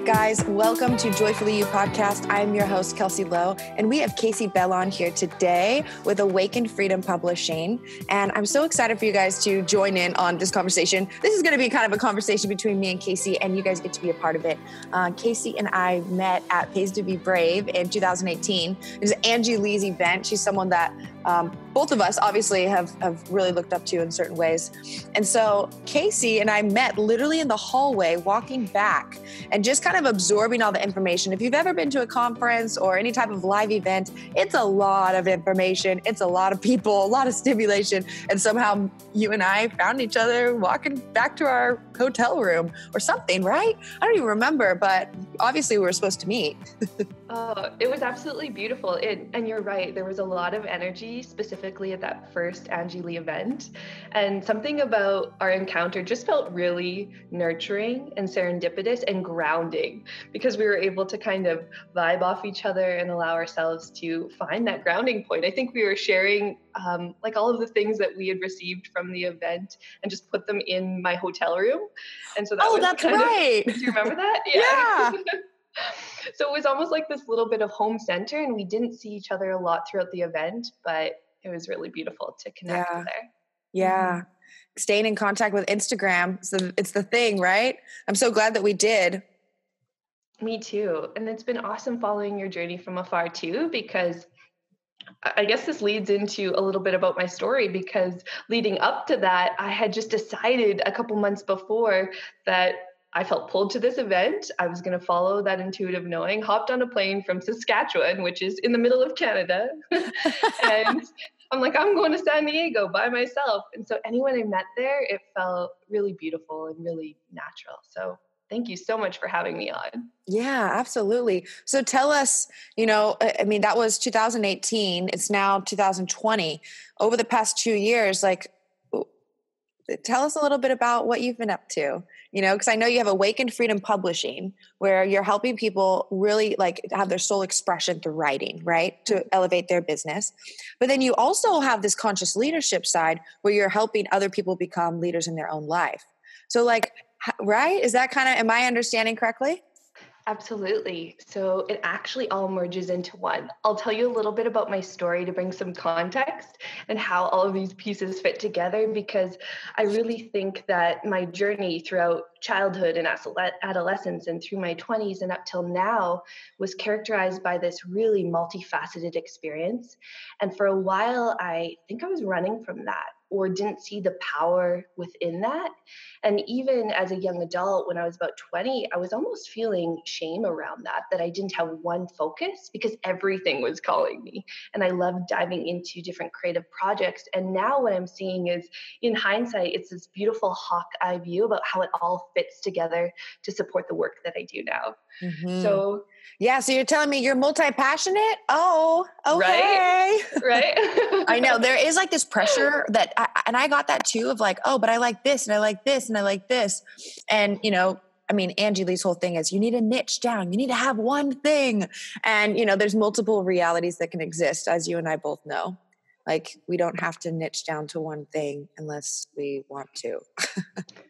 Right, guys, welcome to Joyfully You podcast. I'm your host, Kelsey Lowe, and we have Casey Bell on here today with Awakened Freedom Publishing. And I'm so excited for you guys to join in on this conversation. This is going to be kind of a conversation between me and Casey, and you guys get to be a part of it. Uh, Casey and I met at Pays to Be Brave in 2018. It was Angie Lee's event. She's someone that um, both of us obviously have, have really looked up to you in certain ways. And so Casey and I met literally in the hallway walking back and just kind of absorbing all the information. If you've ever been to a conference or any type of live event, it's a lot of information, it's a lot of people, a lot of stimulation. And somehow you and I found each other walking back to our hotel room or something, right? I don't even remember, but obviously we were supposed to meet. oh, it was absolutely beautiful. It, and you're right, there was a lot of energy specifically at that first Angie Lee event. And something about our encounter just felt really nurturing and serendipitous and grounding because we were able to kind of vibe off each other and allow ourselves to find that grounding point. I think we were sharing um, like all of the things that we had received from the event and just put them in my hotel room. And so that oh, was that's right. Of, do you remember that? Yeah. yeah. so it was almost like this little bit of home center, and we didn't see each other a lot throughout the event, but it was really beautiful to connect yeah. there. Yeah. Mm-hmm. Staying in contact with Instagram. It's the, it's the thing, right? I'm so glad that we did. Me too. And it's been awesome following your journey from afar too, because I guess this leads into a little bit about my story because leading up to that, I had just decided a couple months before that I felt pulled to this event. I was going to follow that intuitive knowing, hopped on a plane from Saskatchewan, which is in the middle of Canada. and I'm like, I'm going to San Diego by myself. And so, anyone I met there, it felt really beautiful and really natural. So, thank you so much for having me on. Yeah, absolutely. So tell us, you know, I mean, that was 2018. It's now 2020. Over the past two years, like, tell us a little bit about what you've been up to you know because i know you have awakened freedom publishing where you're helping people really like have their soul expression through writing right to mm-hmm. elevate their business but then you also have this conscious leadership side where you're helping other people become leaders in their own life so like right? Is that kind of, am I understanding correctly? Absolutely. So it actually all merges into one. I'll tell you a little bit about my story to bring some context and how all of these pieces fit together because I really think that my journey throughout childhood and adolescence and through my 20s and up till now was characterized by this really multifaceted experience. And for a while, I think I was running from that or didn't see the power within that. And even as a young adult, when I was about 20, I was almost feeling shame around that, that I didn't have one focus because everything was calling me. And I loved diving into different creative projects. And now what I'm seeing is, in hindsight, it's this beautiful hawk eye view about how it all fits together to support the work that I do now. Mm-hmm. So, yeah, so you're telling me you're multi passionate? Oh, okay. Right. right. I know there is like this pressure that, I, and I got that too of like, oh, but I like this and I like this and I like this. And, you know, I mean, Angie Lee's whole thing is you need a niche down. You need to have one thing. And, you know, there's multiple realities that can exist, as you and I both know. Like, we don't have to niche down to one thing unless we want to.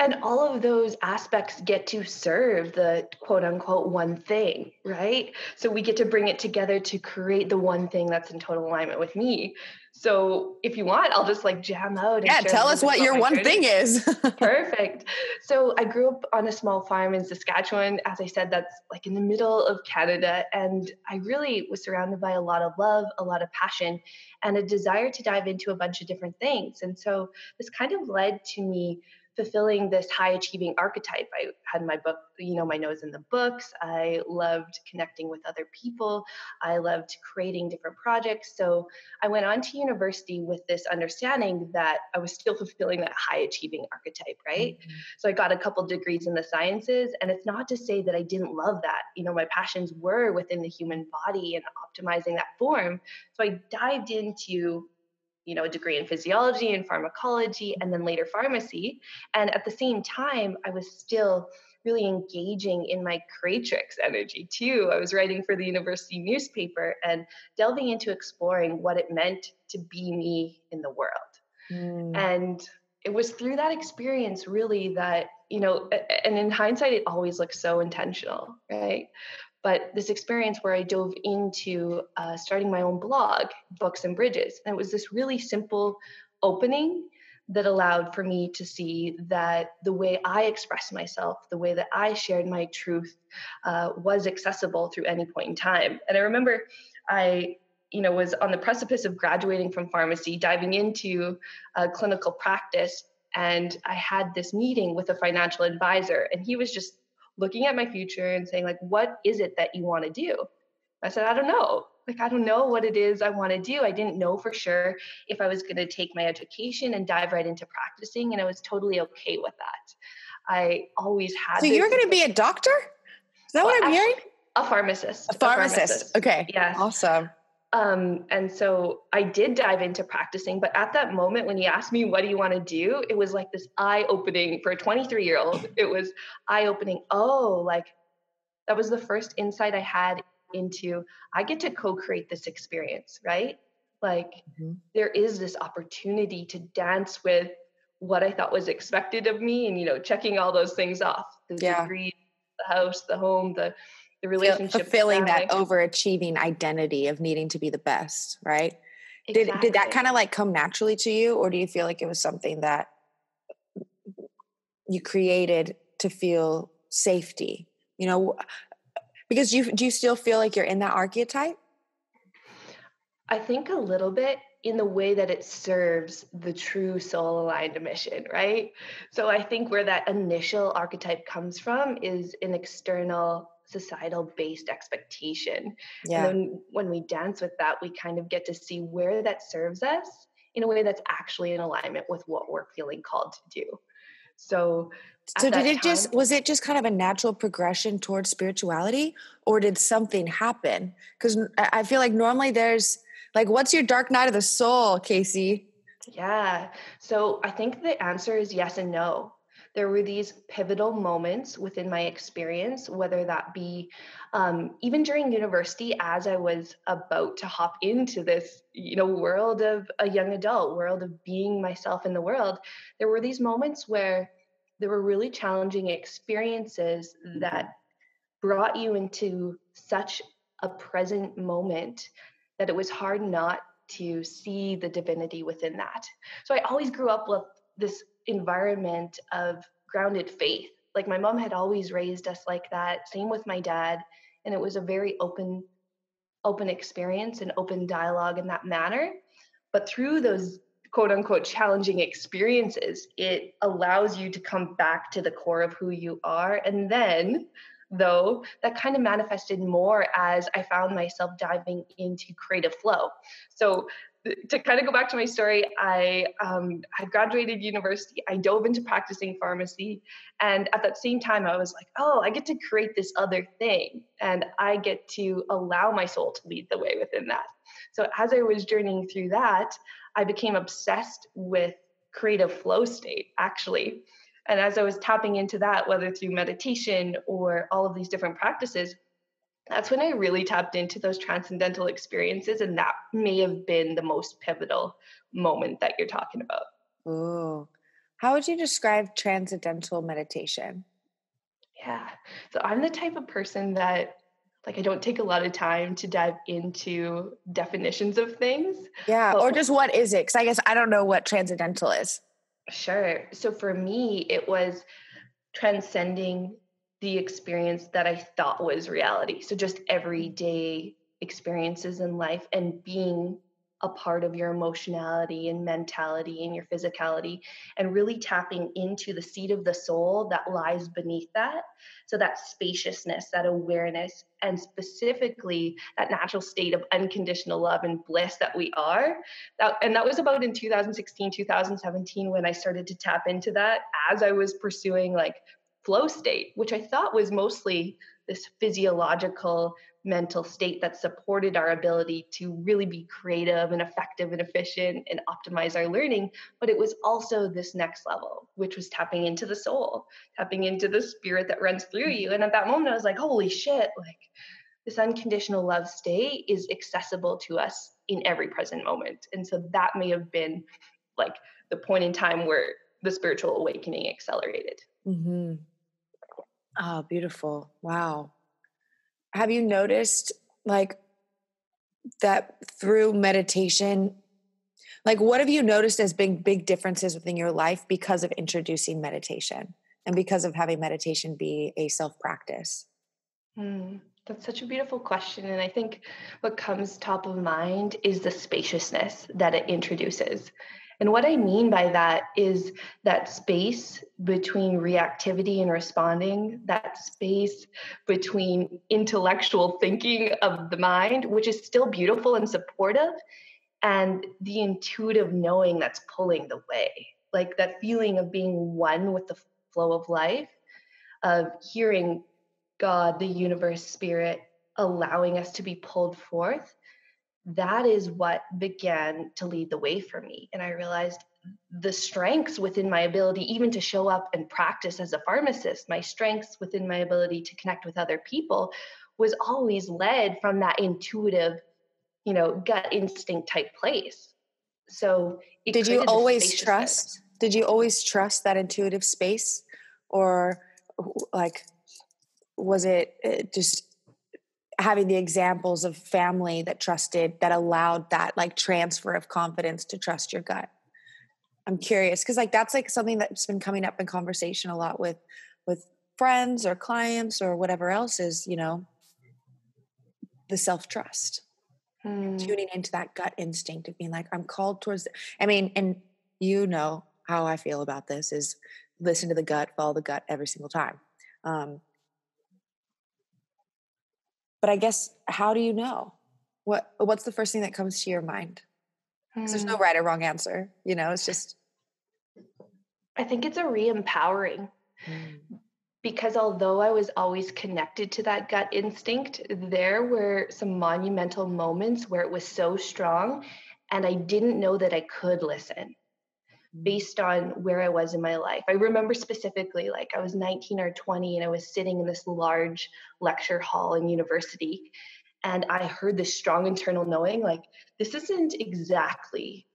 and all of those aspects get to serve the quote unquote one thing, right? So we get to bring it together to create the one thing that's in total alignment with me. So if you want, I'll just like jam out. yeah, tell us what your one journey. thing is. Perfect. So I grew up on a small farm in Saskatchewan. As I said, that's like in the middle of Canada. And I really was surrounded by a lot of love, a lot of passion, and a desire to dive into a bunch of different things. And so this kind of led to me fulfilling this high achieving archetype. I had my book, you know, my nose in the books. I loved connecting with other people. I loved creating different projects. So I went on to university with this understanding that I was still fulfilling that high achieving archetype, right? Mm-hmm. So I got a couple degrees in the sciences. And it's not to say that I didn't love that. You know, my passions were within the human body and optimizing that form. So I dived into you know a degree in physiology and pharmacology and then later pharmacy. And at the same time i was still really engaging in my creatrix energy too. I was writing for the university newspaper and delving into exploring what it meant to be me in the world. Mm. and it was through that experience really that you know and in hindsight it always looks so intentional right but this experience where i dove into uh, starting my own blog books and bridges and it was this really simple opening that allowed for me to see that the way I expressed myself, the way that I shared my truth, uh, was accessible through any point in time. And I remember I you know was on the precipice of graduating from pharmacy diving into a clinical practice and i had this meeting with a financial advisor and he was just looking at my future and saying like what is it that you want to do i said i don't know like i don't know what it is i want to do i didn't know for sure if i was going to take my education and dive right into practicing and i was totally okay with that i always had so you're going to be a doctor is that well, what i'm hearing a pharmacist. A pharmacist. A pharmacist. Okay. Yes. Awesome. Um, and so I did dive into practicing, but at that moment when he asked me, What do you want to do? It was like this eye opening for a 23 year old. It was eye opening. Oh, like that was the first insight I had into I get to co create this experience, right? Like mm-hmm. there is this opportunity to dance with what I thought was expected of me and, you know, checking all those things off the yeah. degree, the house, the home, the the relationship fulfilling that overachieving identity of needing to be the best right exactly. did did that kind of like come naturally to you or do you feel like it was something that you created to feel safety you know because you do you still feel like you're in that archetype i think a little bit in the way that it serves the true soul aligned mission, right? So I think where that initial archetype comes from is an external societal based expectation. Yeah. And then when we dance with that, we kind of get to see where that serves us in a way that's actually in alignment with what we're feeling called to do. So so did it time, just was it just kind of a natural progression towards spirituality or did something happen? Cuz I feel like normally there's like what's your dark night of the soul, Casey? Yeah. So I think the answer is yes and no there were these pivotal moments within my experience, whether that be um, even during university as I was about to hop into this, you know, world of a young adult, world of being myself in the world. There were these moments where there were really challenging experiences that brought you into such a present moment that it was hard not to see the divinity within that. So I always grew up with this environment of grounded faith. Like my mom had always raised us like that. Same with my dad. And it was a very open, open experience and open dialogue in that manner. But through those quote unquote challenging experiences, it allows you to come back to the core of who you are. And then, though, that kind of manifested more as I found myself diving into creative flow. So to kind of go back to my story, I um, graduated university. I dove into practicing pharmacy, and at that same time, I was like, "Oh, I get to create this other thing, and I get to allow my soul to lead the way within that." So as I was journeying through that, I became obsessed with creative flow state, actually. And as I was tapping into that, whether through meditation or all of these different practices, that's when I really tapped into those transcendental experiences. And that may have been the most pivotal moment that you're talking about. Ooh. How would you describe transcendental meditation? Yeah. So I'm the type of person that like I don't take a lot of time to dive into definitions of things. Yeah, or just what is it? Cuz I guess I don't know what transcendental is. Sure. So for me it was transcending the experience that I thought was reality. So just everyday experiences in life and being a part of your emotionality and mentality and your physicality and really tapping into the seat of the soul that lies beneath that so that spaciousness that awareness and specifically that natural state of unconditional love and bliss that we are that, and that was about in 2016 2017 when i started to tap into that as i was pursuing like flow state, which I thought was mostly this physiological mental state that supported our ability to really be creative and effective and efficient and optimize our learning. But it was also this next level, which was tapping into the soul, tapping into the spirit that runs through you. And at that moment, I was like, holy shit, like this unconditional love state is accessible to us in every present moment. And so that may have been like the point in time where the spiritual awakening accelerated. Mm-hmm. Oh, beautiful. Wow. Have you noticed like that through meditation? Like, what have you noticed as big, big differences within your life because of introducing meditation and because of having meditation be a self practice? Mm, that's such a beautiful question. And I think what comes top of mind is the spaciousness that it introduces. And what I mean by that is that space between reactivity and responding, that space between intellectual thinking of the mind, which is still beautiful and supportive, and the intuitive knowing that's pulling the way. Like that feeling of being one with the flow of life, of hearing God, the universe, spirit, allowing us to be pulled forth that is what began to lead the way for me. And I realized the strengths within my ability, even to show up and practice as a pharmacist, my strengths within my ability to connect with other people was always led from that intuitive, you know, gut instinct type place. So, did you always trust? Did you always trust that intuitive space? Or like, was it uh, just having the examples of family that trusted that allowed that like transfer of confidence to trust your gut. I'm curious because like that's like something that's been coming up in conversation a lot with with friends or clients or whatever else is you know the self-trust. Hmm. tuning into that gut instinct of being like i'm called towards the, i mean and you know how i feel about this is listen to the gut follow the gut every single time. Um, but I guess how do you know? What what's the first thing that comes to your mind? Because there's no hmm. right or wrong answer. You know, it's just I think it's a re-empowering. Mm. Because although I was always connected to that gut instinct, there were some monumental moments where it was so strong and I didn't know that I could listen. Mm. based on where I was in my life. I remember specifically, like I was 19 or 20, and I was sitting in this large lecture hall in university. And I heard this strong internal knowing, like, this isn't exactly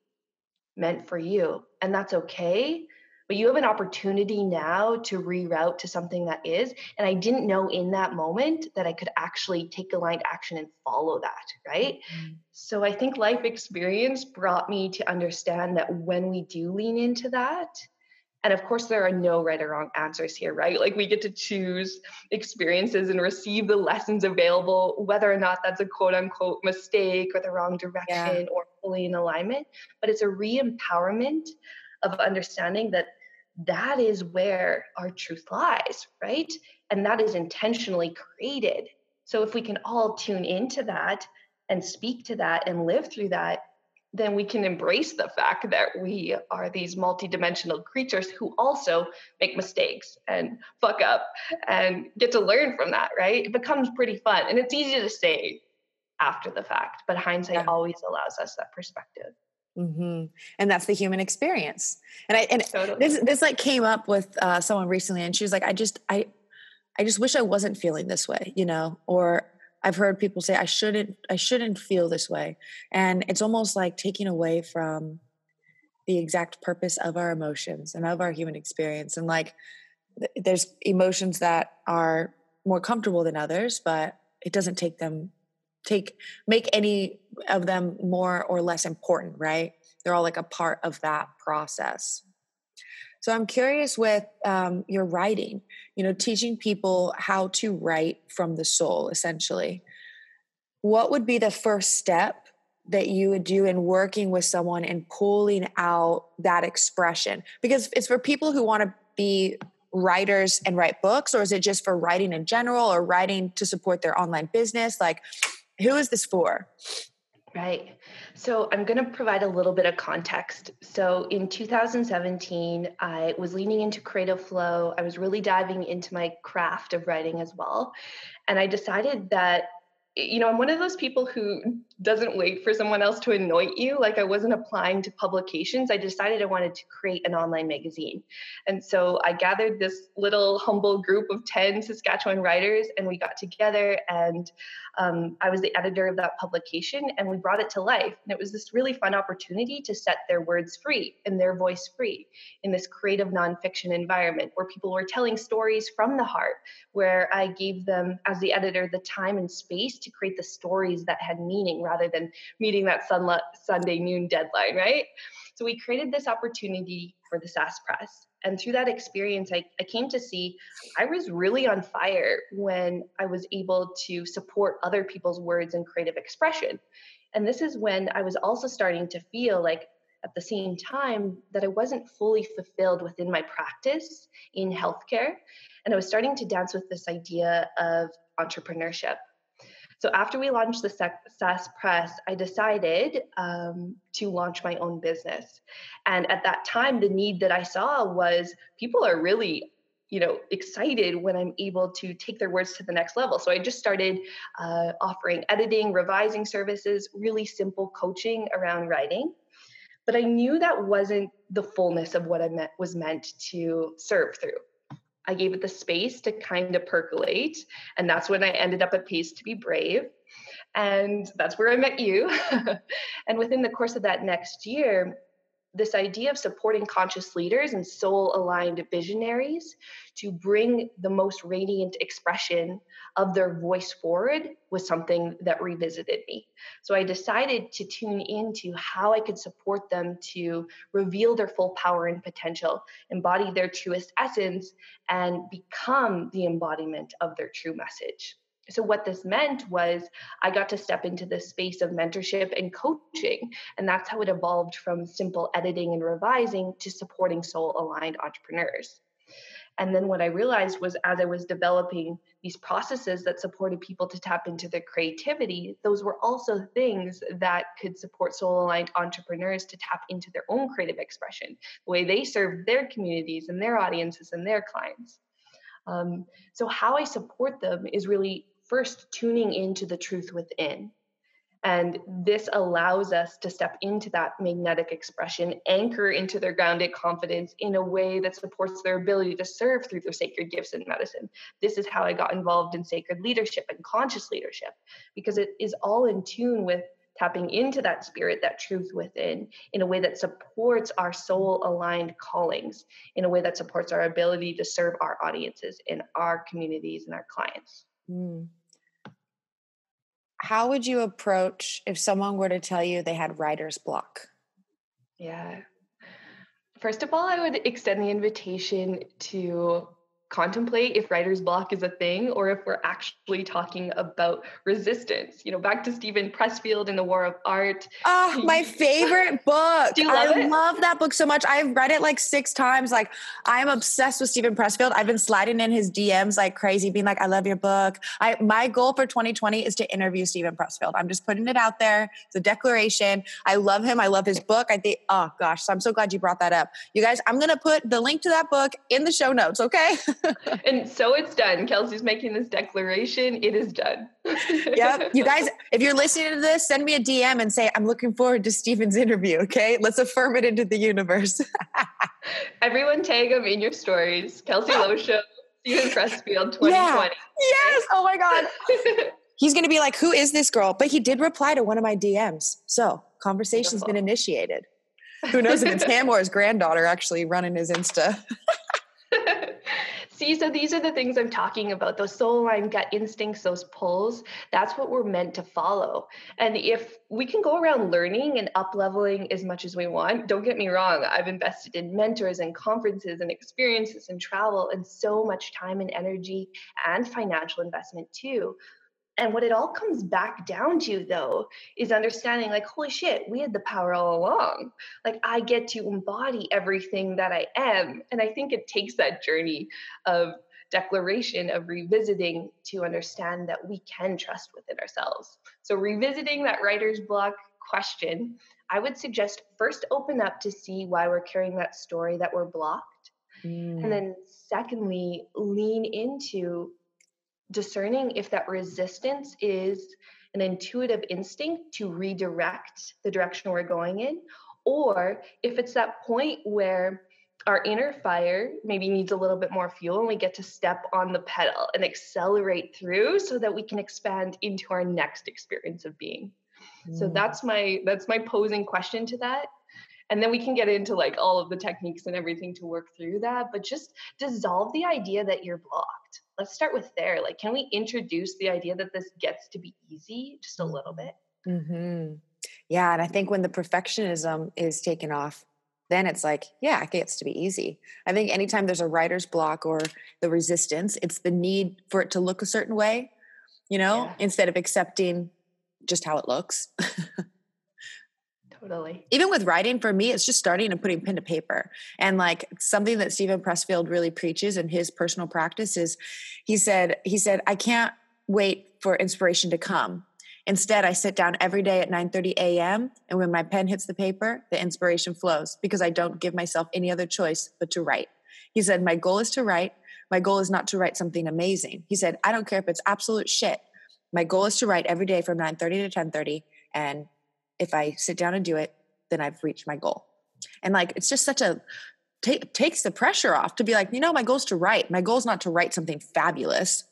meant for you. And that's okay but you have an opportunity now to reroute to something that is and i didn't know in that moment that i could actually take aligned action and follow that right mm-hmm. so i think life experience brought me to understand that when we do lean into that and of course there are no right or wrong answers here right like we get to choose experiences and receive the lessons available whether or not that's a quote unquote mistake or the wrong direction yeah. or fully in alignment but it's a re-empowerment of understanding that that is where our truth lies, right? And that is intentionally created. So if we can all tune into that and speak to that and live through that, then we can embrace the fact that we are these multidimensional creatures who also make mistakes and fuck up and get to learn from that, right? It becomes pretty fun. And it's easy to say after the fact, but hindsight yeah. always allows us that perspective. Mm-hmm. And that's the human experience. And I and totally. this this like came up with uh, someone recently, and she was like, "I just I I just wish I wasn't feeling this way," you know. Or I've heard people say, "I shouldn't I shouldn't feel this way," and it's almost like taking away from the exact purpose of our emotions and of our human experience. And like, th- there's emotions that are more comfortable than others, but it doesn't take them take make any of them more or less important right? They're all like a part of that process. So i'm curious with um, your writing you know teaching people how to write from the soul essentially. What would be the first step that you would do in working with someone and pulling out that expression? Because it's for people who want to be writers and write books or is it just for writing in general or writing to support their online business? Like who is this for? Right. So I'm going to provide a little bit of context. So in 2017, I was leaning into creative flow. I was really diving into my craft of writing as well. And I decided that you know, I'm one of those people who doesn't wait for someone else to anoint you. Like I wasn't applying to publications. I decided I wanted to create an online magazine. And so I gathered this little humble group of 10 Saskatchewan writers and we got together and um, I was the editor of that publication and we brought it to life. And it was this really fun opportunity to set their words free and their voice free in this creative nonfiction environment where people were telling stories from the heart, where I gave them, as the editor, the time and space to create the stories that had meaning rather than meeting that Sunday noon deadline, right? So we created this opportunity for the SAS Press. And through that experience, I, I came to see I was really on fire when I was able to support other people's words and creative expression. And this is when I was also starting to feel like at the same time that I wasn't fully fulfilled within my practice in healthcare. And I was starting to dance with this idea of entrepreneurship. So after we launched the SAS Press, I decided um, to launch my own business. And at that time, the need that I saw was people are really you know excited when i'm able to take their words to the next level. So i just started uh, offering editing revising services really simple coaching around writing. But i knew that wasn't the fullness of what i meant was meant to serve through I gave it the space to kind of percolate. And that's when I ended up at Pays to Be Brave. And that's where I met you. and within the course of that next year, this idea of supporting conscious leaders and soul aligned visionaries to bring the most radiant expression of their voice forward was something that revisited me. So I decided to tune into how I could support them to reveal their full power and potential, embody their truest essence, and become the embodiment of their true message so what this meant was i got to step into this space of mentorship and coaching and that's how it evolved from simple editing and revising to supporting soul aligned entrepreneurs. And then what i realized was as i was developing these processes that supported people to tap into their creativity those were also things that could support soul aligned entrepreneurs to tap into their own creative expression the way they serve their communities and their audiences and their clients. Um, so how i support them is really first tuning into the truth within. And this allows us to step into that magnetic expression, anchor into their grounded confidence in a way that supports their ability to serve through their sacred gifts in medicine. This is how I got involved in sacred leadership and conscious leadership, because it is all in tune with tapping into that spirit, that truth within, in a way that supports our soul aligned callings, in a way that supports our ability to serve our audiences in our communities and our clients. Mm how would you approach if someone were to tell you they had writer's block? Yeah. First of all, I would extend the invitation to contemplate if writer's block is a thing or if we're actually talking about resistance. You know, back to Steven Pressfield in The War of Art. Oh, my favorite book. Do you love I it? love that book so much. I've read it like six times. Like, I'm obsessed with Steven Pressfield. I've been sliding in his DMs like crazy, being like, I love your book. I my goal for 2020 is to interview Steven Pressfield. I'm just putting it out there. It's a declaration. I love him. I love his book. I think, oh gosh, so I'm so glad you brought that up. You guys, I'm gonna put the link to that book in the show notes, okay? and so it's done. Kelsey's making this declaration. It is done. yep. You guys, if you're listening to this, send me a DM and say, I'm looking forward to Steven's interview. Okay. Let's affirm it into the universe. Everyone tag him in your stories. Kelsey Lowe Show, Steven Pressfield 2020. Yeah. Yes. Oh my God. He's going to be like, Who is this girl? But he did reply to one of my DMs. So conversation's Beautiful. been initiated. Who knows if it's him or his granddaughter actually running his Insta. See, so these are the things I'm talking about those soul aligned gut instincts, those pulls. That's what we're meant to follow. And if we can go around learning and up leveling as much as we want, don't get me wrong, I've invested in mentors and conferences and experiences and travel and so much time and energy and financial investment too. And what it all comes back down to, though, is understanding like, holy shit, we had the power all along. Like, I get to embody everything that I am. And I think it takes that journey of declaration, of revisiting to understand that we can trust within ourselves. So, revisiting that writer's block question, I would suggest first open up to see why we're carrying that story that we're blocked. Mm. And then, secondly, lean into discerning if that resistance is an intuitive instinct to redirect the direction we're going in, or if it's that point where our inner fire maybe needs a little bit more fuel and we get to step on the pedal and accelerate through so that we can expand into our next experience of being. Mm. So that's my that's my posing question to that. And then we can get into like all of the techniques and everything to work through that, but just dissolve the idea that you're blocked. Let's start with there. Like can we introduce the idea that this gets to be easy just a little bit? Mhm. Yeah, and I think when the perfectionism is taken off, then it's like, yeah, it gets to be easy. I think anytime there's a writer's block or the resistance, it's the need for it to look a certain way, you know, yeah. instead of accepting just how it looks. totally. Even with writing, for me, it's just starting and putting pen to paper. And like something that Steven Pressfield really preaches in his personal practice is he said, he said, I can't wait for inspiration to come. Instead, I sit down every day at 9:30 a.m. and when my pen hits the paper, the inspiration flows because I don't give myself any other choice but to write. He said, "My goal is to write. My goal is not to write something amazing." He said, "I don't care if it's absolute shit. My goal is to write every day from 9:30 to 10:30 and if I sit down and do it, then I've reached my goal." And like it's just such a takes the pressure off to be like, you know, my goal is to write. My goal is not to write something fabulous.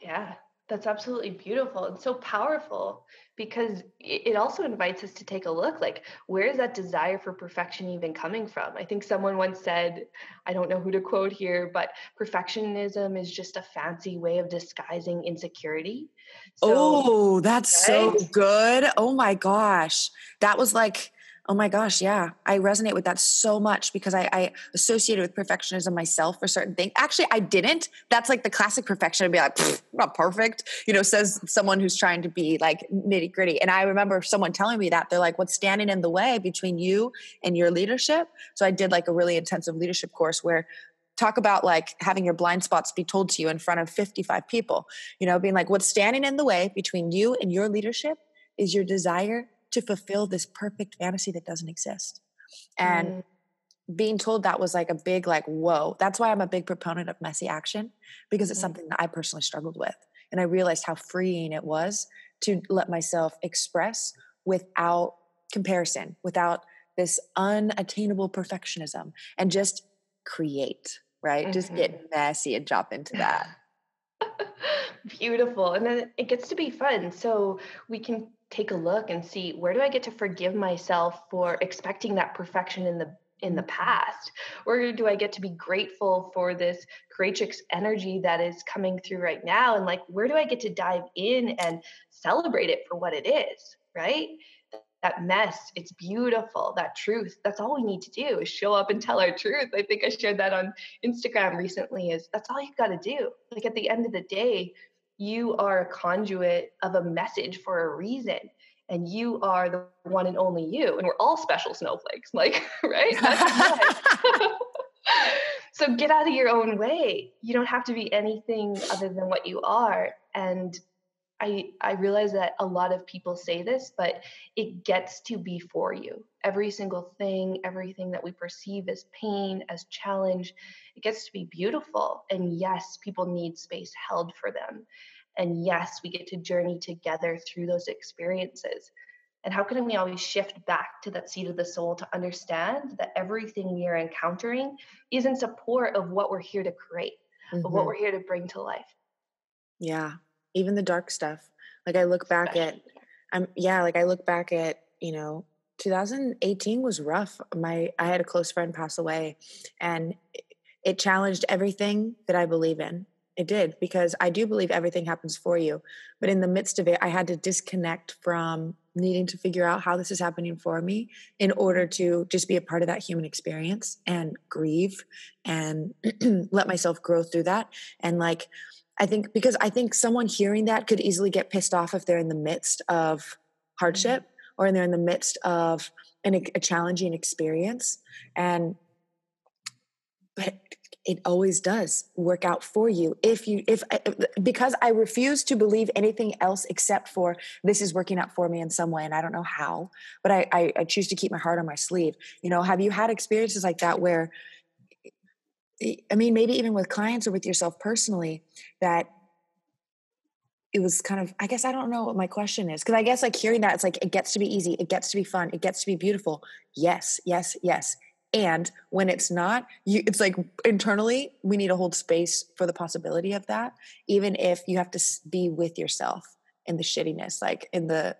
Yeah. That's absolutely beautiful and so powerful because it also invites us to take a look like where is that desire for perfection even coming from? I think someone once said, I don't know who to quote here, but perfectionism is just a fancy way of disguising insecurity. So, oh, that's right? so good. Oh my gosh. That was like Oh my gosh, yeah. I resonate with that so much because I, I associated with perfectionism myself for certain things. Actually, I didn't. That's like the classic perfection. I'd be like, not perfect, you know, says someone who's trying to be like nitty gritty. And I remember someone telling me that they're like, what's standing in the way between you and your leadership? So I did like a really intensive leadership course where talk about like having your blind spots be told to you in front of 55 people, you know, being like, what's standing in the way between you and your leadership is your desire to fulfill this perfect fantasy that doesn't exist. And mm. being told that was like a big, like, whoa. That's why I'm a big proponent of messy action because it's mm. something that I personally struggled with. And I realized how freeing it was to let myself express without comparison, without this unattainable perfectionism, and just create, right? Mm-hmm. Just get mm-hmm. messy and drop into that. Beautiful. And then it gets to be fun. So we can take a look and see where do I get to forgive myself for expecting that perfection in the in the past? Or do I get to be grateful for this courageous energy that is coming through right now? And like, where do I get to dive in and celebrate it for what it is? Right? That mess, it's beautiful. That truth, that's all we need to do is show up and tell our truth. I think I shared that on Instagram recently, is that's all you've got to do. Like at the end of the day, you are a conduit of a message for a reason and you are the one and only you and we're all special snowflakes like right so get out of your own way you don't have to be anything other than what you are and I, I realize that a lot of people say this, but it gets to be for you. Every single thing, everything that we perceive as pain, as challenge, it gets to be beautiful. And yes, people need space held for them. And yes, we get to journey together through those experiences. And how can we always shift back to that seat of the soul to understand that everything we are encountering is in support of what we're here to create, mm-hmm. of what mm-hmm. we're here to bring to life? Yeah, even the dark stuff. Like I look back at, I'm yeah, like I look back at you know 2018 was rough. My I had a close friend pass away, and it challenged everything that I believe in. It did because I do believe everything happens for you. But in the midst of it, I had to disconnect from needing to figure out how this is happening for me in order to just be a part of that human experience and grieve and let myself grow through that. And like, I think because I think someone hearing that could easily get pissed off if they're in the midst of hardship mm-hmm. or they're in the midst of an, a challenging experience. And but it always does work out for you if you if because i refuse to believe anything else except for this is working out for me in some way and i don't know how but i i, I choose to keep my heart on my sleeve you know have you had experiences like that where i mean maybe even with clients or with yourself personally that it was kind of i guess i don't know what my question is because i guess like hearing that it's like it gets to be easy it gets to be fun it gets to be beautiful. Yes yes yes. And when it's not you it's like internally we need to hold space for the possibility of that even if you have to be with yourself in the shittiness like in the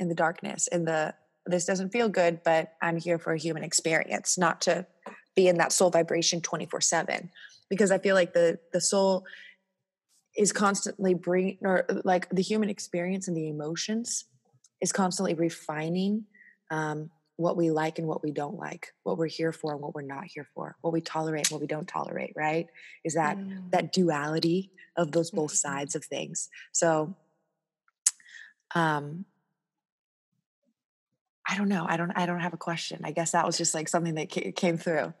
in the darkness in the this doesn't feel good but i'm here for a human experience not to be in that soul vibration 24 7 because i feel like the the soul is constantly bringing or like the human experience and the emotions is constantly refining um, what we like and what we don't like what we're here for and what we're not here for what we tolerate and what we don't tolerate right is that mm. that duality of those both mm-hmm. sides of things so um i don't know i don't i don't have a question i guess that was just like something that came through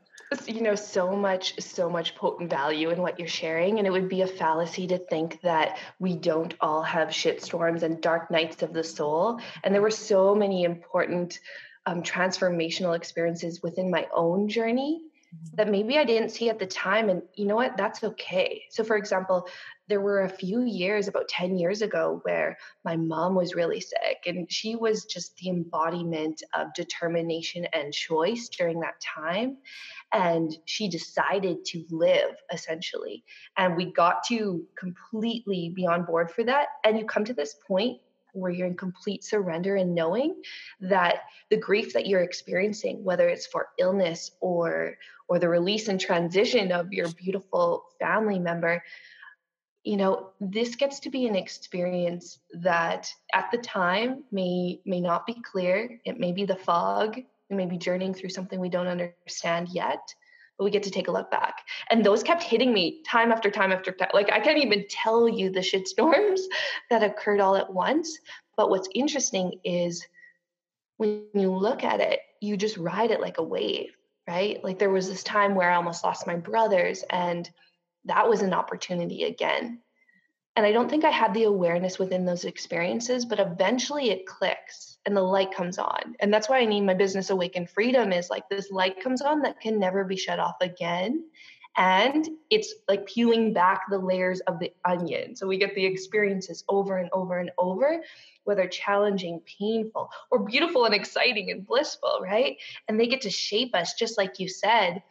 you know so much so much potent value in what you're sharing and it would be a fallacy to think that we don't all have shit storms and dark nights of the soul and there were so many important um, transformational experiences within my own journey mm-hmm. that maybe I didn't see at the time. And you know what? That's okay. So, for example, there were a few years, about 10 years ago, where my mom was really sick and she was just the embodiment of determination and choice during that time. And she decided to live essentially. And we got to completely be on board for that. And you come to this point where you're in complete surrender and knowing that the grief that you're experiencing whether it's for illness or or the release and transition of your beautiful family member you know this gets to be an experience that at the time may may not be clear it may be the fog we may be journeying through something we don't understand yet but we get to take a look back. And those kept hitting me time after time after time. Like I can't even tell you the shit storms that occurred all at once. But what's interesting is when you look at it, you just ride it like a wave, right? Like there was this time where I almost lost my brothers, and that was an opportunity again. And I don't think I had the awareness within those experiences, but eventually it clicks and the light comes on. And that's why I need my business awakened freedom is like this light comes on that can never be shut off again. And it's like peeling back the layers of the onion. So we get the experiences over and over and over, whether challenging, painful, or beautiful and exciting and blissful, right? And they get to shape us, just like you said.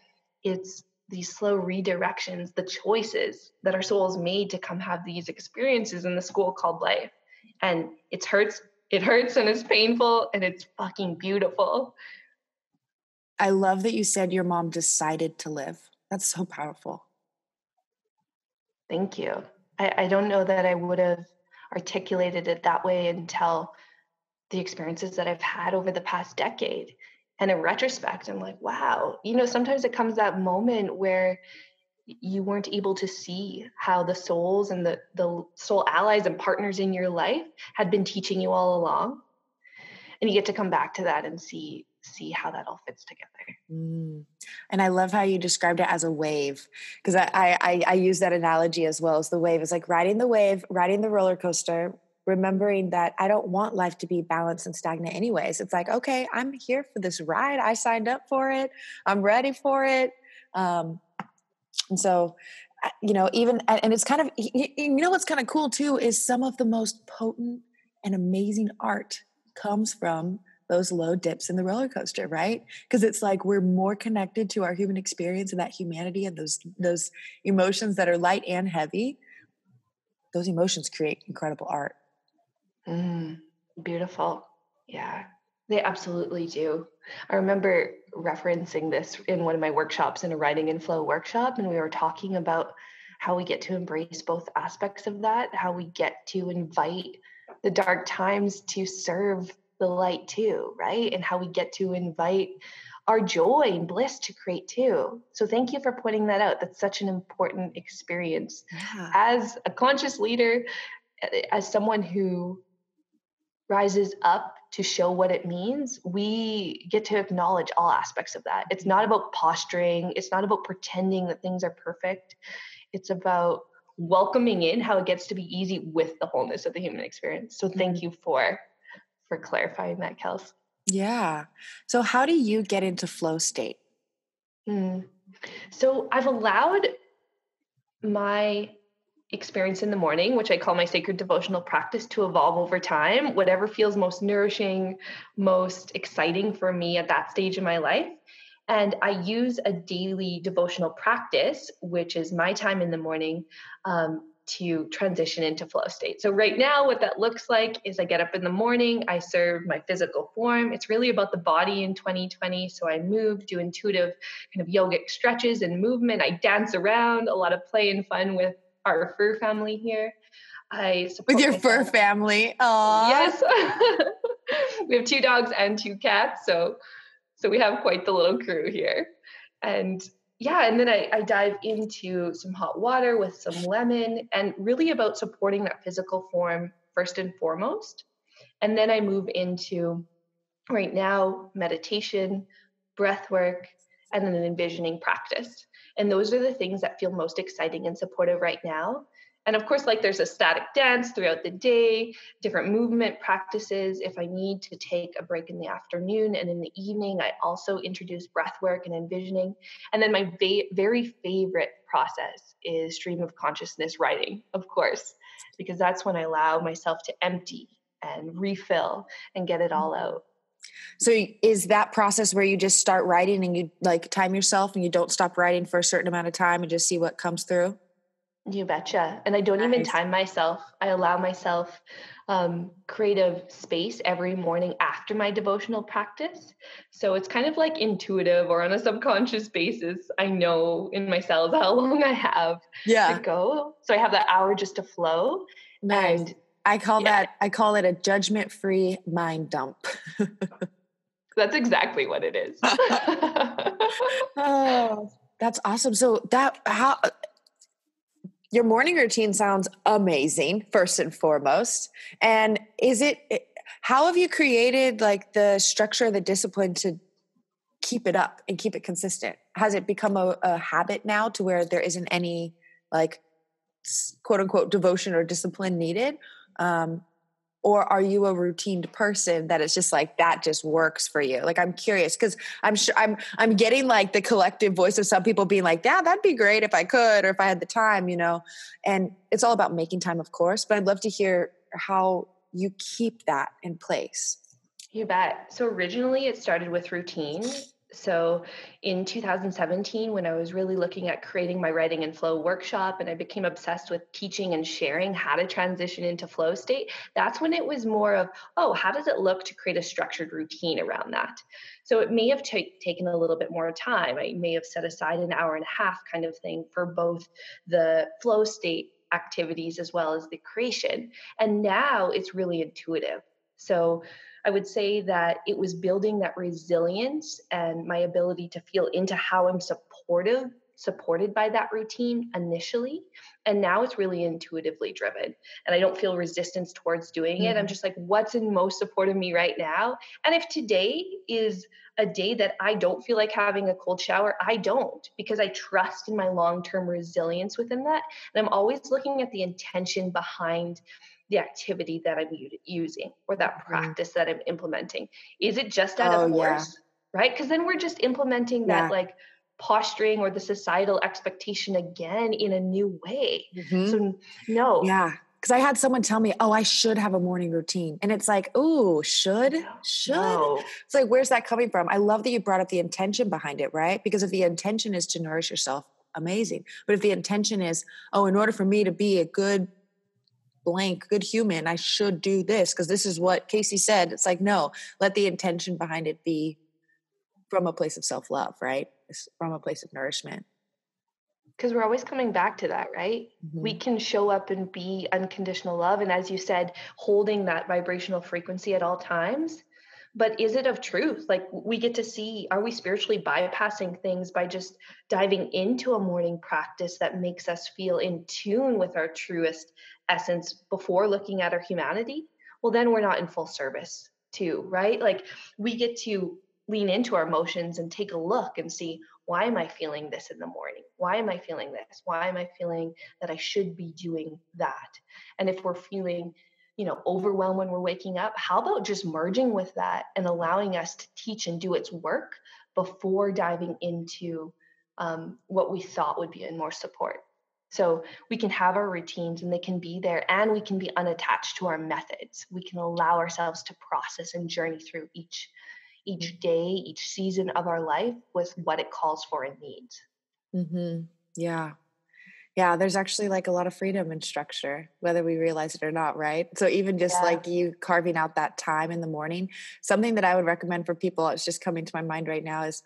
It's these slow redirections, the choices that our souls made to come have these experiences in the school called life. And it hurts, it hurts and it's painful and it's fucking beautiful. I love that you said your mom decided to live. That's so powerful. Thank you. I, I don't know that I would have articulated it that way until the experiences that I've had over the past decade. And in retrospect, I'm like, wow, you know, sometimes it comes that moment where you weren't able to see how the souls and the, the soul allies and partners in your life had been teaching you all along. And you get to come back to that and see see how that all fits together. Mm. And I love how you described it as a wave because I, I I use that analogy as well as the wave. It's like riding the wave, riding the roller coaster, remembering that I don't want life to be balanced and stagnant anyways. It's like, okay, I'm here for this ride. I signed up for it. I'm ready for it. Um, and so, uh, you know, even, and it's kind of, you know, what's kind of cool too is some of the most potent and amazing art comes from those low dips in the roller coaster, right? Because it's like we're more connected to our human experience and that humanity and those those emotions that are light and heavy. Those emotions create incredible art. Mm, beautiful. Yeah, they absolutely do. I remember referencing this in one of my workshops in a writing and flow workshop, and we were talking about how we get to embrace both aspects of that, how we get to invite the dark times to serve the light too, right? And how we get to invite our joy and bliss to create too. So thank you for pointing that out. That's such an important experience. Yeah. As a conscious leader, as someone who rises up to show what it means, we get to acknowledge all aspects of that. It's not about posturing, it's not about pretending that things are perfect. It's about welcoming in how it gets to be easy with the wholeness of the human experience. So thank mm-hmm. you for for clarifying that, Kels. Yeah. So how do you get into flow state? Mm. So I've allowed my experience in the morning, which I call my sacred devotional practice, to evolve over time, whatever feels most nourishing, most exciting for me at that stage in my life. And I use a daily devotional practice, which is my time in the morning, um, to transition into flow state. So, right now, what that looks like is I get up in the morning, I serve my physical form. It's really about the body in 2020. So, I move, do intuitive kind of yogic stretches and movement. I dance around, a lot of play and fun with our fur family here. I support with your fur family. Aww. Yes, we have two dogs and two cats, so so we have quite the little crew here. And yeah, and then I, I dive into some hot water with some lemon, and really about supporting that physical form first and foremost. And then I move into right now meditation, breath work, and then an envisioning practice. And those are the things that feel most exciting and supportive right now. And of course, like there's ecstatic dance throughout the day, different movement practices. If I need to take a break in the afternoon and in the evening, I also introduce breath work and envisioning. And then my ba- very favorite process is stream of consciousness writing, of course, because that's when I allow myself to empty and refill and get it all mm. out. So is that process where you just start writing and you like time yourself and you don't stop writing for a certain amount of time and just see what comes through? You betcha. And I don't nice. even time myself. I allow myself um, creative space every morning after my devotional practice. So it's kind of like intuitive or on a subconscious basis. I know in my cells how long I have yeah. to go. So I have that hour just to flow. Nice. And I call yeah. that I call it a judgment free mind dump. that's exactly what it is. oh, that's awesome. So that how uh, your morning routine sounds amazing first and foremost. And is it eh, how have you created like the structure, the discipline to keep it up and keep it consistent? Has it become a, a habit now to where there isn't any like quote unquote devotion or discipline needed? Um, or are you a routine person that it's just like that just works for you? Like i'm curious because i'm sure i'm i'm getting like the collective voice of some people being like yeah that'd be great if i could or if i had the time you know? And it's all about making time of course but i'd love to hear how you keep that in place. You bet. So originally it started with routine so in 2017, when I was really looking at creating my writing and flow workshop, and I became obsessed with teaching and sharing how to transition into flow state, that's when it was more of, oh, how does it look to create a structured routine around that? So it may have t- taken a little bit more time. I may have set aside an hour and a half kind of thing for both the flow state activities as well as the creation. And now it's really intuitive. So I would say that it was building that resilience and my ability to feel into how I'm supportive supported by that routine initially and now it's really intuitively driven and i don't feel resistance towards doing mm-hmm. it i'm mm-hmm. just like what's in most support of me right now and if today is a day that i don't feel like having a cold shower i don't because i trust in my long-term resilience within that and i'm always looking at the intention behind the activity that I'm using or that mm-hmm. practice that I'm implementing? Is it just out oh, of force? Yeah. Right? Because then we're just implementing yeah. that like posturing or the societal expectation again in a new way. Mm-hmm. So no. Yeah. Because I had someone tell me, "Oh, I should have a morning routine," and it's like, "Oh, should, should." No. It's like, where's that coming from? I love that you brought up the intention behind it, right? Because if the intention is to nourish yourself, amazing. But if the intention is, "Oh, in order for me to be a good blank good human i should do this because this is what casey said it's like no let the intention behind it be from a place of self-love right? It's from a place of nourishment. Because we're always coming back to that right? Mm-hmm. we can show up and be unconditional love and as you said holding that vibrational frequency at all times but is it of truth like we get to see are we spiritually bypassing things by just diving into a morning practice that makes us feel in tune with our truest essence before looking at our humanity, well, then we're not in full service too, right? Like we get to lean into our emotions and take a look and see why am I feeling this in the morning? Why am I feeling this? Why am I feeling that I should be doing that? And if we're feeling, you know, overwhelmed when we're waking up, how about just merging with that and allowing us to teach and do its work before diving into um, what we thought would be in more support? So we can have our routines and they can be there and we can be unattached to our methods. We can allow ourselves to process and journey through each each day, each season of our life with what it calls for and needs. Mm-hmm. Yeah. Yeah, there's actually like a lot of freedom and structure, whether we realize it or not, right? So even just yeah. like you carving out that time in the morning, something that I would recommend for people, it's just coming to my mind right now is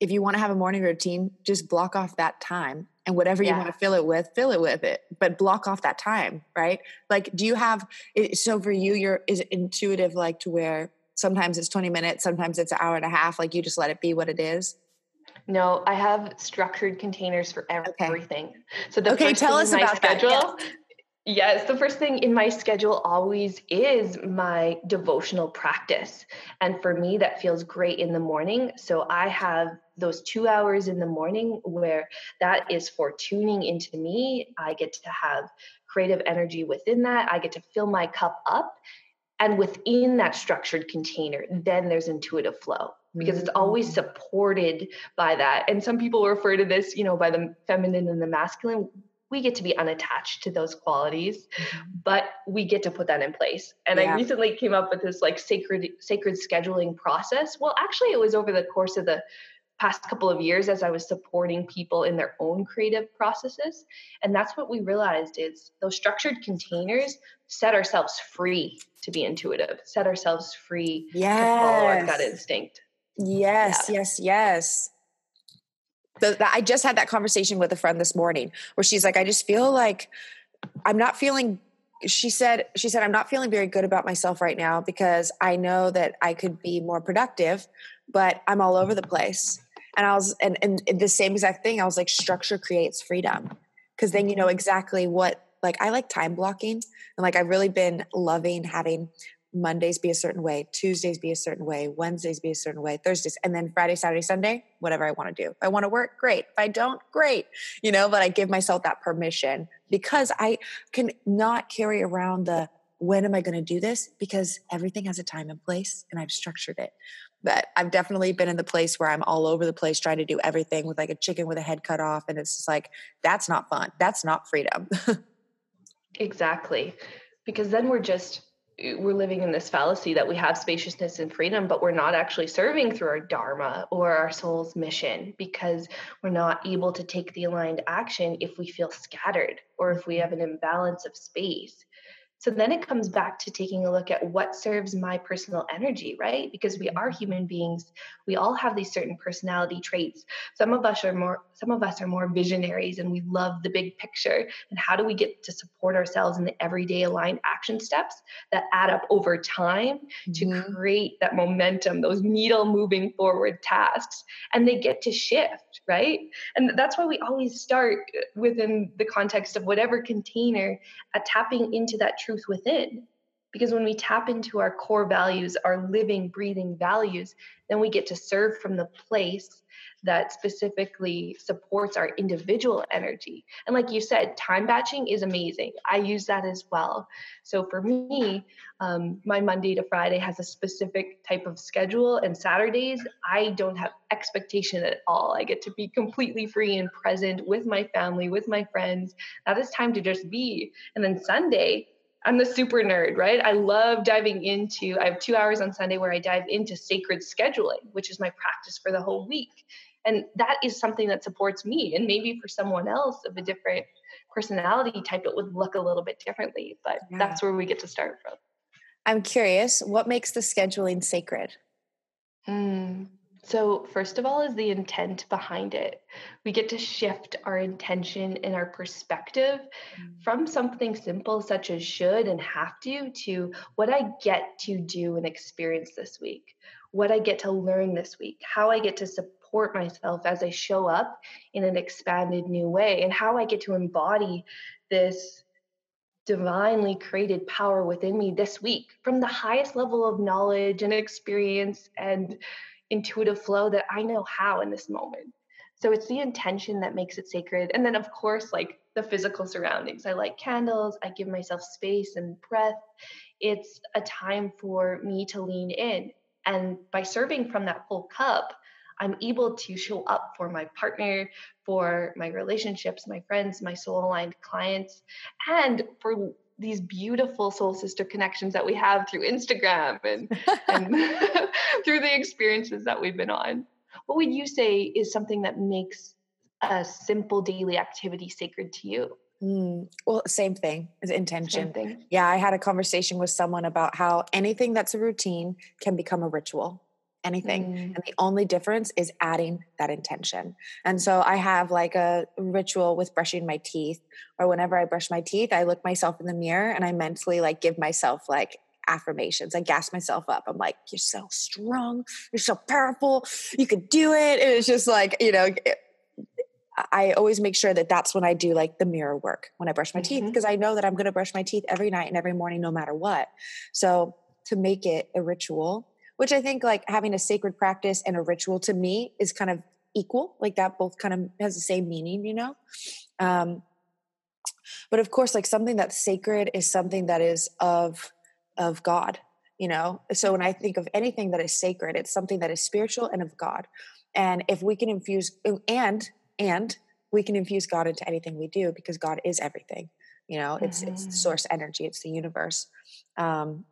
if you want to have a morning routine, just block off that time and whatever yeah. you want to fill it with, fill it with it, but block off that time, right? Like, do you have, so for you, you're, is it intuitive like to where sometimes it's 20 minutes, sometimes it's an hour and a half, like you just let it be what it is? No, I have structured containers for everything. Okay. So the okay, tell us about schedule, that. Yes. yes, the first thing in my schedule always is my devotional practice, and for me that feels great in the morning. So I have those two hours in the morning where that is for tuning into me. I get to have creative energy within that. I get to fill my cup up. And within that structured container, then there's intuitive flow because it's always mm. supported by that. And some people refer to this, you know, by the feminine and the masculine. We get to be unattached to those qualities, mm-hmm. but we get to put that in place. And yeah. I recently came up with this like sacred sacred scheduling process. Well, actually it was over the course of the past couple of years as I was supporting people in their own creative processes. And that's what we realized is those structured containers set ourselves free to be intuitive, set ourselves free yes. to follow our gut instinct. Yes, yeah. yes, yes. The, the, I just had that conversation with a friend this morning where she's like, I just feel like I'm not feeling. She said, she said, I'm not feeling very good about myself right now because I know that I could be more productive, but I'm all over the place. And I was, and, and the same exact thing, I was like, structure creates freedom because then you know mm-hmm. exactly what, like, I like time blocking. And like, I've really been loving having Mondays be a certain way, Tuesdays be a certain way, Wednesdays be a certain way, Thursdays, and then Friday, Saturday, Sunday, whatever I want to do. If I want to work, great. If I don't, great. You know, but I give myself that permission because I can not carry around the when am I going to do this? Because everything has a time and place and I've structured it. But I've definitely been in the place where I'm all over the place trying to do everything with like a chicken with a head cut off. And it's just like, that's not fun. That's not freedom. exactly. Because then we're just we're living in this fallacy that we have spaciousness and freedom, but we're not actually serving through our dharma or our soul's mission because we're not able to take the aligned action if we feel scattered or if we have an imbalance of space. So then it comes back to taking a look at what serves my personal energy, right? Because we are human beings. We all have these certain personality traits. Some of us are more some of us are more visionaries and we love the big picture. And how do we get to support ourselves in the everyday aligned action steps that add up over time mm-hmm. to create that momentum, those needle moving forward tasks? And they get to shift, right? And that's why we always start within the context of whatever container at tapping into that truth within. Because when we tap into our core values, our living, breathing values, then we get to serve from the place that specifically supports our individual energy. And like you said, time batching is amazing. I use that as well. So for me, um, my Monday to Friday has a specific type of schedule, and Saturdays, I don't have expectation at all. I get to be completely free and present with my family, with my friends. That is time to just be. And then Sunday, I'm the super nerd, right? I love diving into, I have two hours on Sunday where I dive into sacred scheduling, which is my practice for the whole week. And that is something that supports me. And maybe for someone else of a different personality type, it would look a little bit differently. But yeah. that's where we get to start from. I'm curious, what makes the scheduling sacred? Mm, so, first of all, is the intent behind it. We get to shift our intention and our perspective mm. from something simple, such as should and have to, to what I get to do and experience this week, what I get to learn this week, how I get to support myself as I show up in an expanded new way, and how I get to embody this divinely created power within me this week from the highest level of knowledge and experience and intuitive flow that I know how in this moment. So it's the intention that makes it sacred. And then, of course, like the physical surroundings. I light candles, I give myself space and breath. It's a time for me to lean in. And by serving from that full cup, I'm able to show up for my partner, for my relationships, my friends, my soul aligned clients, and for these beautiful soul sister connections that we have through Instagram and, and through the experiences that we've been on. What would you say is something that makes a simple daily activity sacred to you? Mm, well, same thing as intention. Thing. Yeah, I had a conversation with someone about how anything that's a routine can become a ritual anything. Mm. And the only difference is adding that intention. And so I have like a ritual with brushing my teeth, or whenever I brush my teeth, I look myself in the mirror and I mentally like give myself like affirmations. I gas myself up. I'm like, you're so strong. You're so powerful. You could do it. And it's just like, you know, it, I always make sure that that's when I do like the mirror work when I brush my mm-hmm. teeth because I know that I'm going to brush my teeth every night and every morning no matter what. So to make it a ritual, which I think like having a sacred practice and a ritual to me is kind of equal. Like that both kind of has the same meaning, you know? Um, but of course, like something that's sacred is something that is of of God, you know? So when I think of anything that is sacred, it's something that is spiritual and of God. And if we can infuse and and we can infuse God into anything we do because God is everything. You know, it's mm-hmm. it's source energy, it's the universe. Um,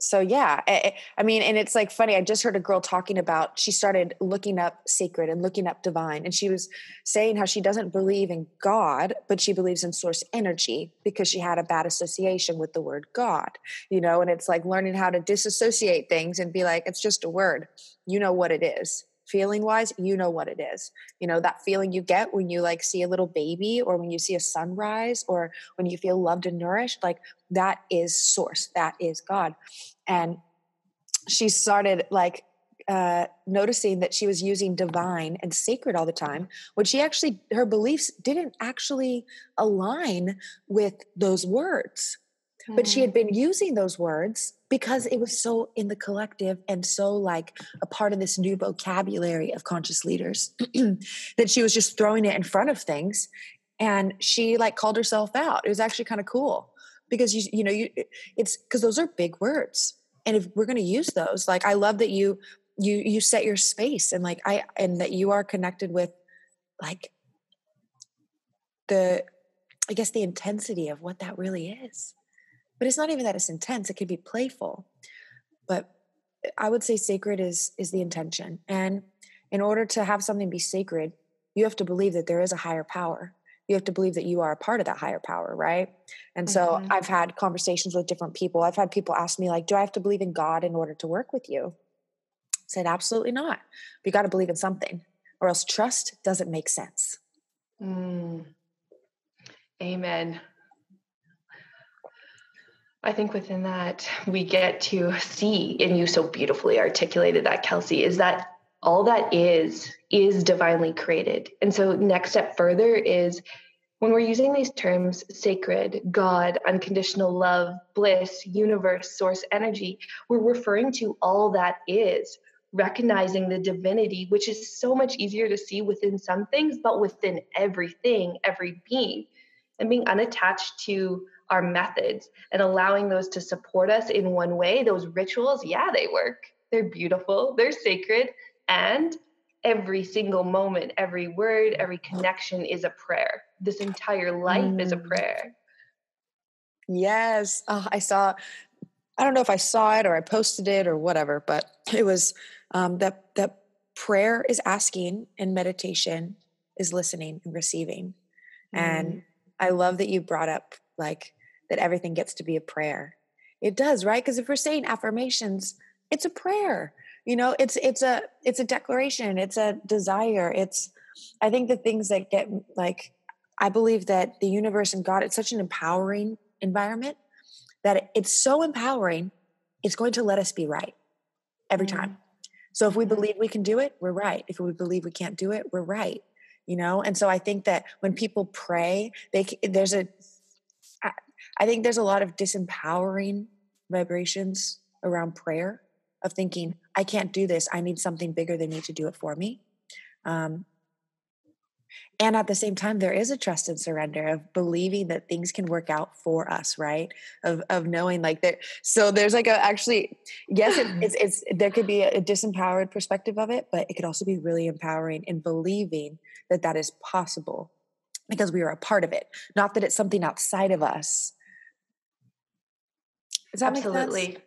so yeah I, I, mean and it's like funny i just heard a girl talking about she started looking up sacred and looking up divine and she was saying how she doesn't believe in god but she believes in source energy because she had a bad association with the word god you know and it's like learning how to disassociate things and be like it's just a word. You know what it is feeling wise you know what it is. You know that feeling you get when you like see a little baby or when you see a sunrise or when you feel loved and nourished like that is source that is god. And she started like uh, noticing that she was using divine and sacred all the time when she actually her beliefs didn't actually align with those words but she had mm. been using those words because it was so in the collective and so like a part of this new vocabulary of conscious leaders that she was just throwing it in front of things. And she like called herself out. It was actually kind of cool because you you know you it's because those are big words. And if we're going to use those like i love that you you you set your space and like i and that you are connected with like the i guess the intensity of what that really is but it's not even that it's intense it could be playful but i would say sacred is is the intention and in order to have something be sacred you have to believe that there is a higher power. You have to believe that you are a part of that higher power right? And so mm-hmm. i've had conversations with different people. I've had people ask me like do i have to believe in god in order to work with you? I said absolutely not. You got to believe in something or else trust doesn't make sense. Mm. amen I think within that, we get to see, and you so beautifully articulated that, Kelsey, is that all that is, is divinely created. And so, next step further is when we're using these terms sacred, God, unconditional love, bliss, universe, source energy, we're referring to all that is, recognizing the divinity, which is so much easier to see within some things, but within everything, every being, and being unattached to our methods and allowing those to support us in one way, those rituals, yeah, they work. They're beautiful, they're sacred, and every single moment, every word, every connection is a prayer. This entire life mm. is a mm. prayer. Yes. Oh, I saw, I don't know if I saw it or I posted it or whatever, but it was um, that, that prayer is asking and meditation is listening and receiving. Mm. And I love that you brought up like that everything gets to be a prayer. It does, right? Because if we're saying affirmations, it's a prayer. You know, it's it's a it's a declaration, it's a desire. It's I think the things that get like I believe that the universe and God, it's such an empowering environment that it's so empowering, it's going to let us be right every mm-hmm. time. So if we mm-hmm. believe we can do it, we're right. If we believe we can't do it, we're right. You know, and so I think that when people pray, they there's a I think there's a lot of disempowering vibrations around prayer of thinking, I can't do this. I need something bigger than me to do it for me. Um, and at the same time there is a trust and surrender of believing that things can work out for us right of of knowing like that so there's like a actually yes it, it's it's there could be a, a disempowered perspective of it but it could also be really empowering in believing that that is possible because we are a part of it not that it's something outside of us Does that absolutely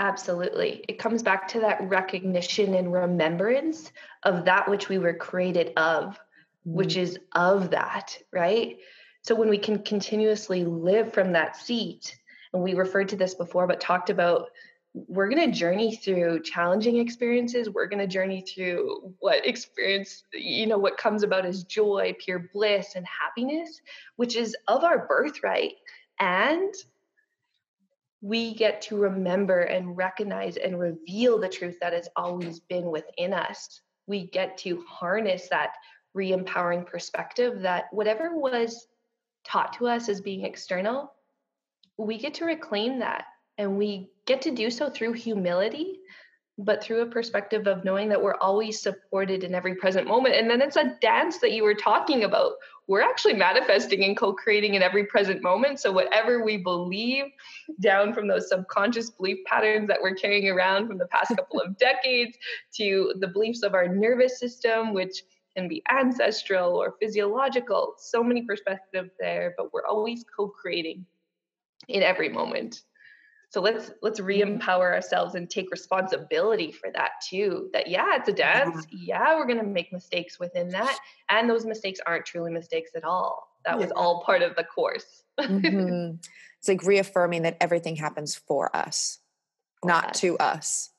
absolutely it comes back to that recognition and remembrance of that which we were created of which mm. is of that, right? So when we can continuously live from that seat, and we referred to this before, but talked about we're going to journey through challenging experiences. We're going to journey through what experience, you know, what comes about as joy, pure bliss, and happiness, which is of our birthright. And we get to remember and recognize and reveal the truth that has always been within us. We get to harness that re empowering perspective that whatever was taught to us as being external, we get to reclaim that. And we get to do so through humility, but through a perspective of knowing that we're always supported in every present moment. And then it's a dance that you were talking about. We're actually manifesting and co creating in every present moment. So, whatever we believe down from those subconscious belief patterns that we're carrying around from the past couple of decades to the beliefs of our nervous system, which can be ancestral or physiological, so many perspectives there, but we're always co-creating in every moment. So let's let's mm-hmm. re-empower ourselves and take responsibility for that too. That yeah, it's a dance. Yeah, we're gonna make mistakes within that. And those mistakes aren't truly mistakes at all. That was all part of the course. mm-hmm. It's like reaffirming that everything happens for us, for not us. to us.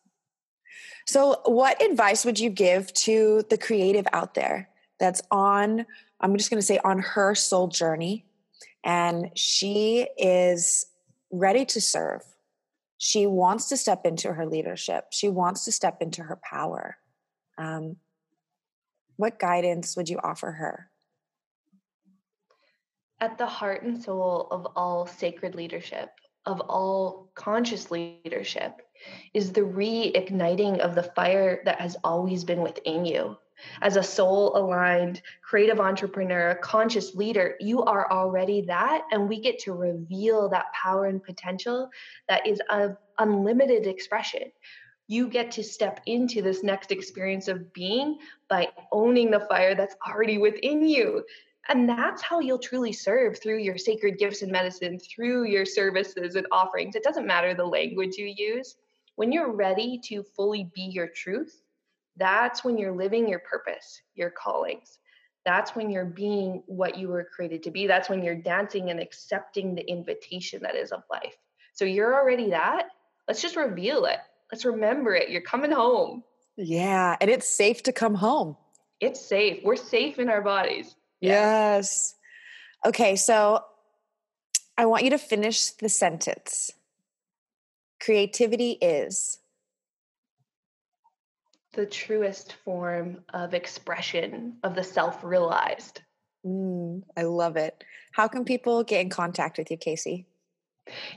So, what advice would you give to the creative out there that's on, I'm just going to say, on her soul journey, and she is ready to serve? She wants to step into her leadership, she wants to step into her power. Um, what guidance would you offer her? At the heart and soul of all sacred leadership, of all conscious leadership, is the reigniting of the fire that has always been within you. As a soul aligned, creative entrepreneur, a conscious leader, you are already that. And we get to reveal that power and potential that is of unlimited expression. You get to step into this next experience of being by owning the fire that's already within you. And that's how you'll truly serve through your sacred gifts and medicine, through your services and offerings. It doesn't matter the language you use when you're ready to fully be your truth, that's when you're living your purpose, your callings. That's when you're being what you were created to be. That's when you're dancing and accepting the invitation that is of life. So you're already that. Let's just reveal it. Let's remember it. You're coming home. Yeah. And it's safe to come home. It's safe. We're safe in our bodies. Yes. Okay. So I want you to finish the sentence creativity is? The truest form of expression of the self realized. Mm, I love it. How can people get in contact with you, Casey?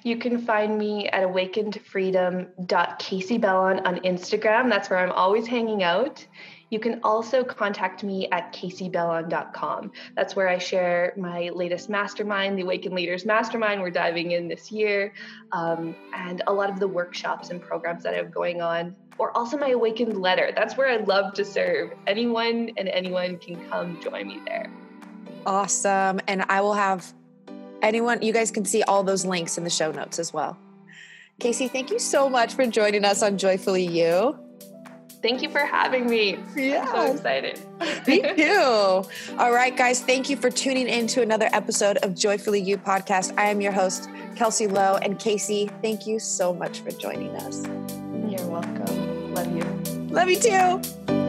You can find me at awakenedfreedom.caseybellon on Instagram. That's where I'm always hanging out. You can also contact me at caseybellon.com. That's where I share my latest mastermind, the Awakened Leaders Mastermind. We're diving in this year, um, and a lot of the workshops and programs that I have going on, or also my Awakened Letter. That's where I love to serve. Anyone and anyone can come join me there. Awesome. And I will have anyone, you guys can see all those links in the show notes as well. Casey, thank you so much for joining us on Joyfully You. Thank you for having me. Yeah. I'm so excited. me too. All right, guys. Thank you for tuning in to another episode of Joyfully You podcast. I am your host, Kelsey Lowe. And Casey, thank you so much for joining us. You're welcome. Love you. Love you too.